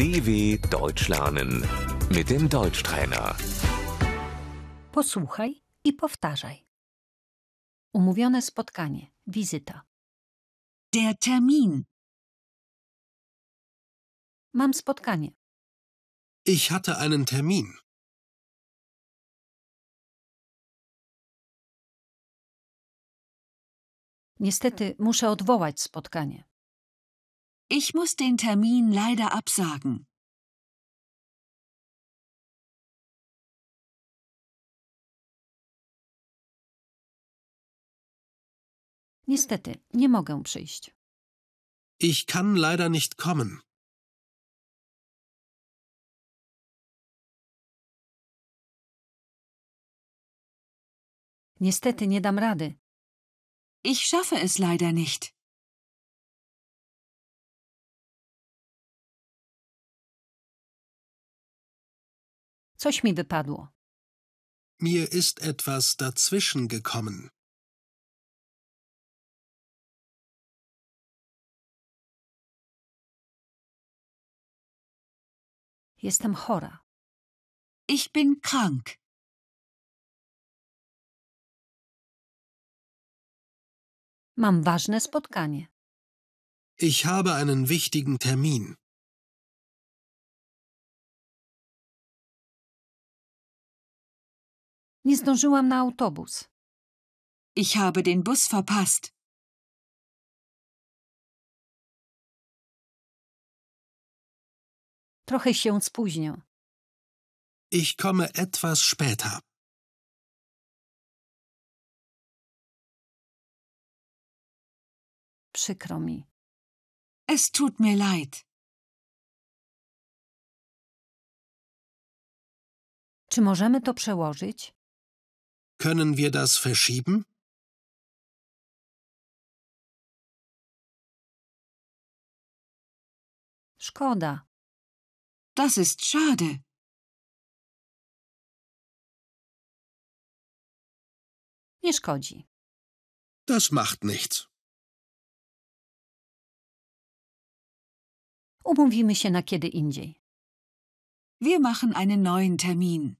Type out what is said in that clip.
DW Deutsch lernen mit dem Deutschtrainer. Posłuchaj i powtarzaj. Umówione spotkanie, wizyta. Der Termin. Mam spotkanie. Ich hatte einen Termin. Niestety muszę odwołać spotkanie. Ich muss den Termin leider absagen. Niestety nie mogę przyjść. Ich kann leider nicht kommen. Niestety nie dam rady. Ich schaffe es leider nicht. Coś mi wypadło. Mir ist etwas dazwischen gekommen. Jestem chora. Ich bin krank. Mam ważne spotkanie. Ich habe einen wichtigen Termin. Nie zdążyłam na autobus. Ich habe den Bus verpasst. Trochę się spóźnię. Ich komme etwas später. Przykro mi. Es tut mir leid. Czy możemy to przełożyć? Können wir das verschieben? Szkoda. Das ist schade. Nie szkodzi. Das macht nichts. Umówimy się na kiedy indziej. Wir machen einen neuen Termin.